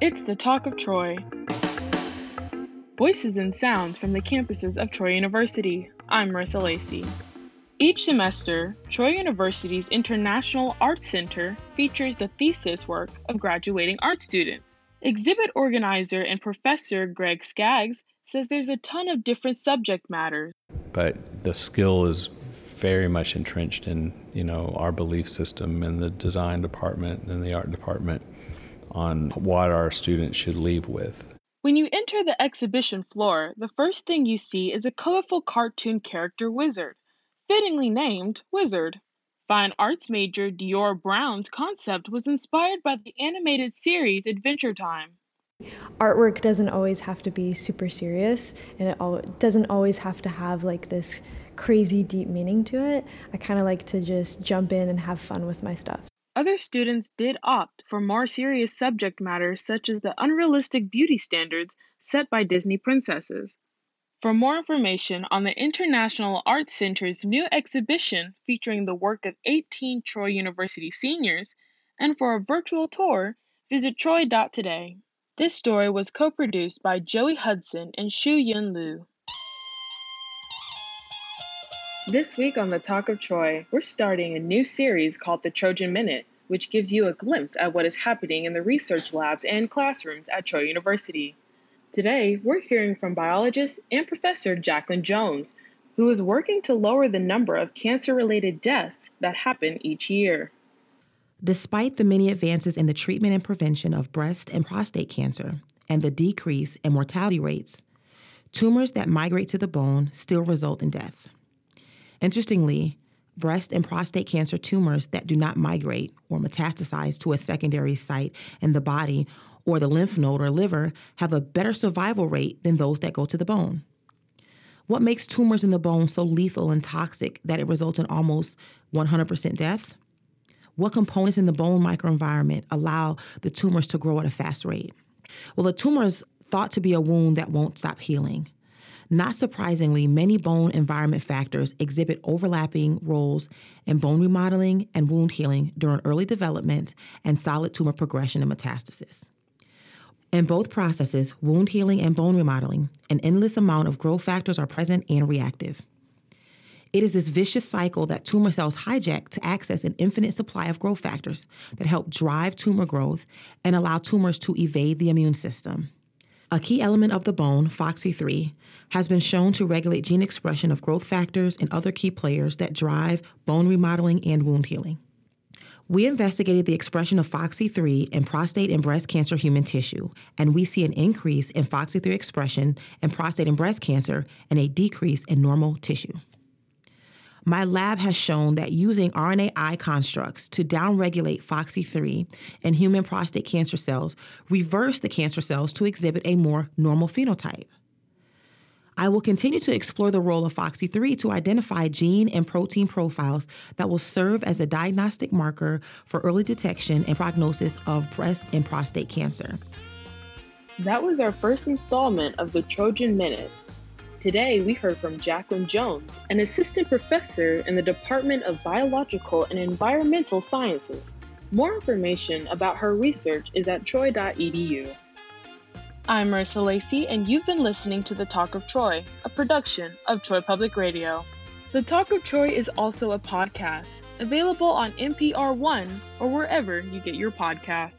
It's the Talk of Troy. Voices and sounds from the campuses of Troy University. I'm Marissa Lacey. Each semester, Troy University's International Arts Center features the thesis work of graduating art students. Exhibit organizer and professor Greg Skaggs says there's a ton of different subject matters. But the skill is very much entrenched in you know our belief system in the design department and the art department on what our students should leave with. When you enter the exhibition floor, the first thing you see is a colorful cartoon character wizard fittingly named Wizard. Fine arts major Dior Brown's concept was inspired by the animated series Adventure Time. Artwork doesn't always have to be super serious, and it doesn't always have to have like this crazy deep meaning to it. I kind of like to just jump in and have fun with my stuff. Other students did opt for more serious subject matters such as the unrealistic beauty standards set by Disney princesses. For more information on the International Arts Center's new exhibition featuring the work of 18 Troy University seniors, and for a virtual tour, visit troy.today. This story was co produced by Joey Hudson and Shu Yun Liu. This week on the Talk of Troy, we're starting a new series called the Trojan Minute, which gives you a glimpse at what is happening in the research labs and classrooms at Troy University. Today, we're hearing from biologist and professor Jacqueline Jones, who is working to lower the number of cancer related deaths that happen each year. Despite the many advances in the treatment and prevention of breast and prostate cancer and the decrease in mortality rates, tumors that migrate to the bone still result in death. Interestingly, breast and prostate cancer tumors that do not migrate or metastasize to a secondary site in the body or the lymph node or liver have a better survival rate than those that go to the bone. What makes tumors in the bone so lethal and toxic that it results in almost 100% death? What components in the bone microenvironment allow the tumors to grow at a fast rate? Well, the tumor is thought to be a wound that won't stop healing. Not surprisingly, many bone environment factors exhibit overlapping roles in bone remodeling and wound healing during early development and solid tumor progression and metastasis. In both processes, wound healing and bone remodeling, an endless amount of growth factors are present and reactive. It is this vicious cycle that tumor cells hijack to access an infinite supply of growth factors that help drive tumor growth and allow tumors to evade the immune system. A key element of the bone, FOXY3, has been shown to regulate gene expression of growth factors and other key players that drive bone remodeling and wound healing. We investigated the expression of FOXY3 in prostate and breast cancer human tissue, and we see an increase in FOXY3 expression in prostate and breast cancer and a decrease in normal tissue. My lab has shown that using RNAi constructs to downregulate FOXY3 in human prostate cancer cells reverse the cancer cells to exhibit a more normal phenotype. I will continue to explore the role of FOXY3 to identify gene and protein profiles that will serve as a diagnostic marker for early detection and prognosis of breast and prostate cancer. That was our first installment of the Trojan Minute. Today, we heard from Jacqueline Jones, an assistant professor in the Department of Biological and Environmental Sciences. More information about her research is at troy.edu. I'm Marissa Lacey, and you've been listening to The Talk of Troy, a production of Troy Public Radio. The Talk of Troy is also a podcast, available on NPR One or wherever you get your podcasts.